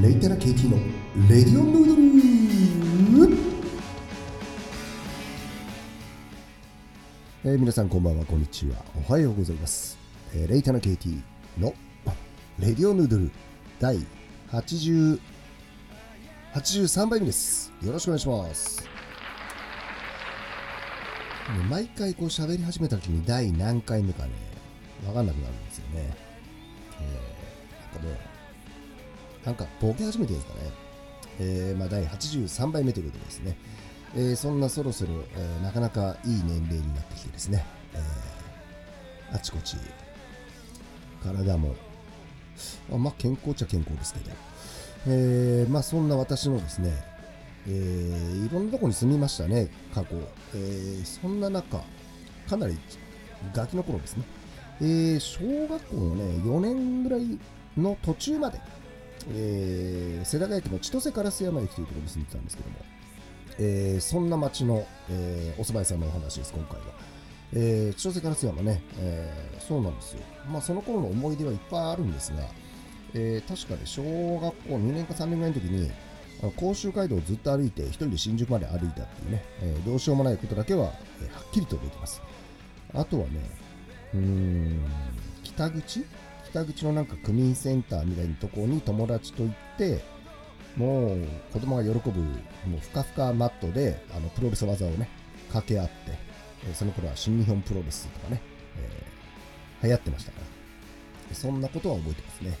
レイタナ KT のレディオンヌードルえー、皆さんこんばんはこんにちは。おはようございます、えーレイタナ KT のレディオヌードル第80 83杯目です。よろしくお願いします。毎回こう喋り始めた時に第何回目かね分かんなくなるんですよね。えー、なんかもうなんかボケ始めてるんですかね。えーまあ、第83杯目ということでですね、えーそんなそろそろ、えーなかなかいい年齢になってきてですね、えーあちこち体も、あまあ、健康っちゃ健康ですけど、えまあ、そんな私のですね、えーいろんなとこに住みましたね、過去。えそんな中、かなりガキの頃ですね、え小学校のね、4年ぐらいの途中まで、えー世田谷区の千歳烏山駅というところに住んでたんですけども、えーそんな町の、えーお蕎麦屋さんのお話です、今回は。えー千歳烏山ね、えーそうなんですよ。まあ、その頃の思い出はいっぱいあるんですが、えー確かね、小学校2年か3年ぐらいの時に、あの甲州街道をずっと歩いて、一人で新宿まで歩いたっていうね、えーどうしようもないことだけは、えーはっきりと覚えてます。あとはね、うーん、北口北口のなんか区民センターみたいなとこに友達と行って、もう子供が喜ぶ、もうふかふかマットであのプロレス技をね、掛け合って、えその頃は新日本プロレスとかね、えー流行ってましたから、そんなことは覚えてますね。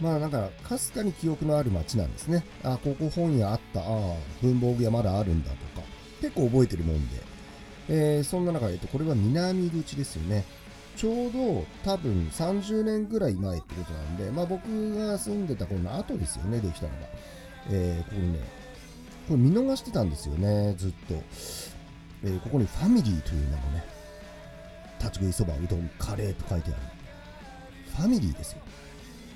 まあなんか、かすかに記憶のある街なんですね。あ、ここ本屋あった、ああ、文房具屋まだあるんだとか、結構覚えてるもんで、えーそんな中、えっと、これは南口ですよね。ちょうど多分30年ぐらい前ってことなんで、まあ僕が住んでた頃の後ですよね、できたのが。えーここにね、これ見逃してたんですよね、ずっと。えーここにファミリーという名のね、立ち食いそば、うどん、カレーと書いてある。ファミリーですよ。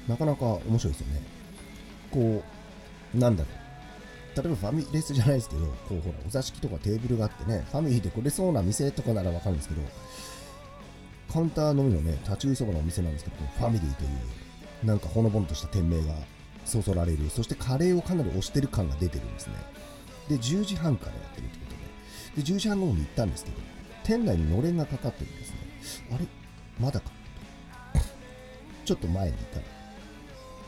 なかなか面白いですよね。こう、なんだろう。例えばファミレスじゃないですけど、こうほら、お座敷とかテーブルがあってね、ファミリーで来れそうな店とかならわかるんですけど、カウンターのみのね、立ち食いそばのお店なんですけど、ファミリーという、なんかほのぼのとした店名がそそられる、そしてカレーをかなり推してる感が出てるんですね。で、10時半からやってるってことで、で、10時半頃に行ったんですけど、店内にのれんがかかってるんですね。あれ？まだか？ちょっと前にいたら、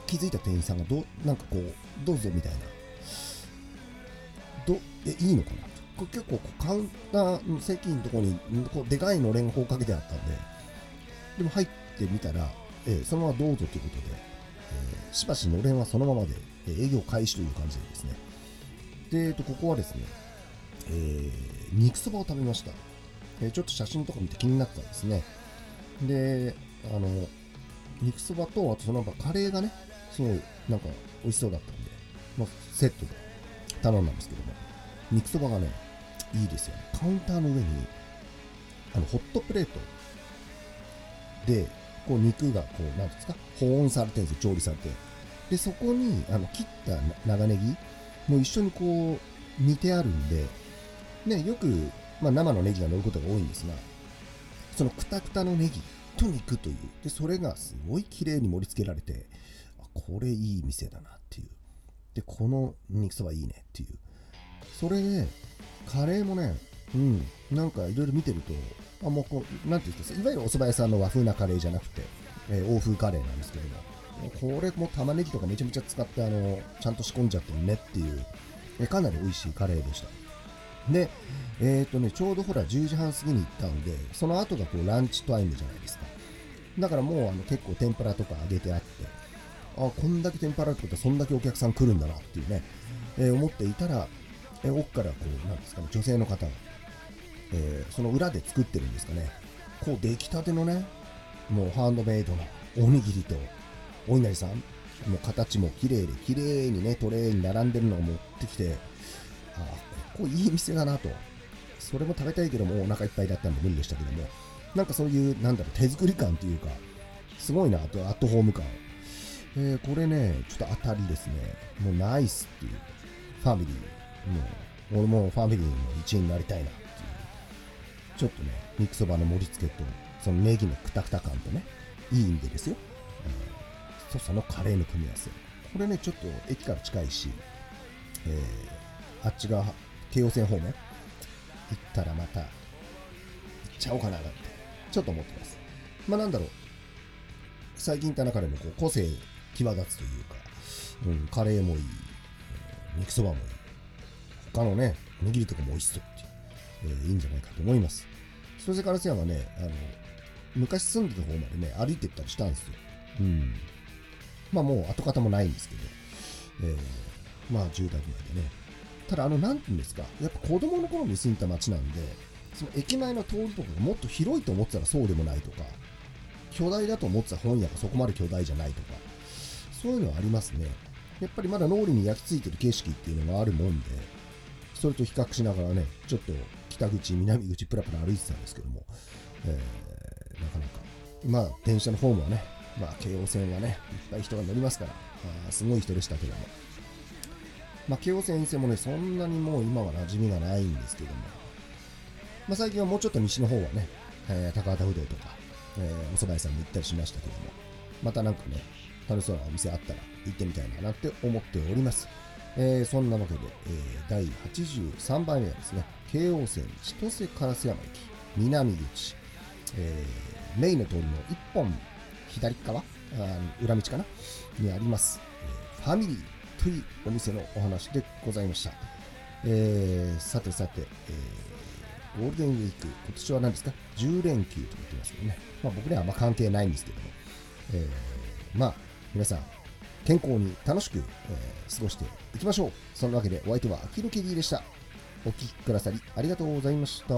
気づいた店員さんがど、なんかこう、どうぞみたいな、ど、え、いいのかな？これ結構カウンターの席のところにこうでかいのれんがこうかけてあったんで、でも入ってみたら、えーそのままどうぞということで、えーしばしのれんはそのままで、えー営業開始という感じでですね。で、えっと、ここはですね、えー肉そばを食べました。えーちょっと写真とか見て気になったんですね。で、あの、肉そばと、あとそのカレーがね、すごいなんか美味しそうだったんで、まあ、セットで頼んだんですけども、肉そばがね、いいですよね。カウンターの上に、あの、ホットプレートで、こう肉がこう、なんですか、保温されてるんですよ、調理されて。で、そこに、あの、切った長ネギも一緒にこう、煮てあるんで、ね、よく、まあ、生のネギが乗ることが多いんですが、そのくたくたのネギと肉という、で、それがすごい綺麗に盛り付けられて、これいい店だなっていう。で、この肉そばいいねっていう。それで、カレーもね、うん、なんかいろいろ見てると、あ、もうこう、なんていうんですか、いわゆるお蕎麦屋さんの和風なカレーじゃなくて、えー欧風カレーなんですけども、これも玉ねぎとかめちゃめちゃ使って、あの、ちゃんと仕込んじゃってるねっていう、えかなり美味しいカレーでした。で、えっ、とね、ちょうどほら10時半過ぎに行ったんで、その後がこうランチタイムじゃないですか。だからもうあの結構天ぷらとか揚げてあって、あ、こんだけ天ぷらってことはそんだけお客さん来るんだなっていうね、えー思っていたら、えー奥からこう、なんですかね、女性の方が、えーその裏で作ってるんですかね、こう出来たてのね、もうハンドメイドのおにぎりと、お稲荷さん、もう形も綺麗で、綺麗にね、トレーに並んでるのを持ってきて、ああここいい店だなと。それも食べたいけども、お腹いっぱいだったんで無理でしたけども、なんかそういう、なんだろう、手作り感というか、すごいな、あとアットホーム感。えーこれね、ちょっと当たりですね。もうナイスっていう。ファミリー。もう、俺もファミリーの一員になりたいな。ちょっとね、肉そばの盛り付けと、そのネギのくたくた感とね、いい意味でですよ。うんとそのカレーの組み合わせ。これね、ちょっと駅から近いし、えー、あっち側、京王線方面行ったらまた行っちゃおうかななんて、ちょっと思ってます。まあなんだろう、最近行った中でもこう個性際立つというか、うん、カレーもいい、肉そばもいい、他のね、おにぎりとかも美味しそう、えー、いいんじゃないかと思います。千歳烏山はね、あの、昔住んでた方までね、歩いてったりしたんですよ。うん。まあもう跡形もないんですけど、えー、まあ10代ぐらいでね。ただあの、なんていうんですか、やっぱ子供の頃に住んだ街なんで、その駅前の通りとかがもっと広いと思ってたらそうでもないとか、巨大だと思ってた本屋がそこまで巨大じゃないとか、そういうのはありますね。やっぱりまだ脳裏に焼き付いてる景色っていうのがあるもんで、それと比較しながらね、ちょっと北口、南口、プラプラ歩いてたんですけども、えー、なかなか、まあ、電車のホームはね、まあ、京王線はね、いっぱい人が乗りますから、あすごい人でしたけども、まあ、京王線線もね、そんなにもう今は馴染みがないんですけども、まあ、最近はもうちょっと西の方はね、えー、高畑不動とか、えー、お蕎麦屋さんも行ったりしましたけども、またなんかね、楽しそうなお店あったら行ってみたいなって思っております。えー、そんなわけで、えー、第83番目はですね、京王線千歳烏山駅南口、えー、メインの通りの1本左側あ裏道かなにあります、えー、ファミリーというお店のお話でございました。えー、さてさて、えー、ゴールデンウィーク、今年は何ですか ?10 連休と言ってますけどね。まあ僕にはあんま関係ないんですけども、えー、まあ皆さん健康に楽しく、えー、過ごしていきましょう。そんなわけでお相手はアキルケディでした。お聴きくださりありがとうございました。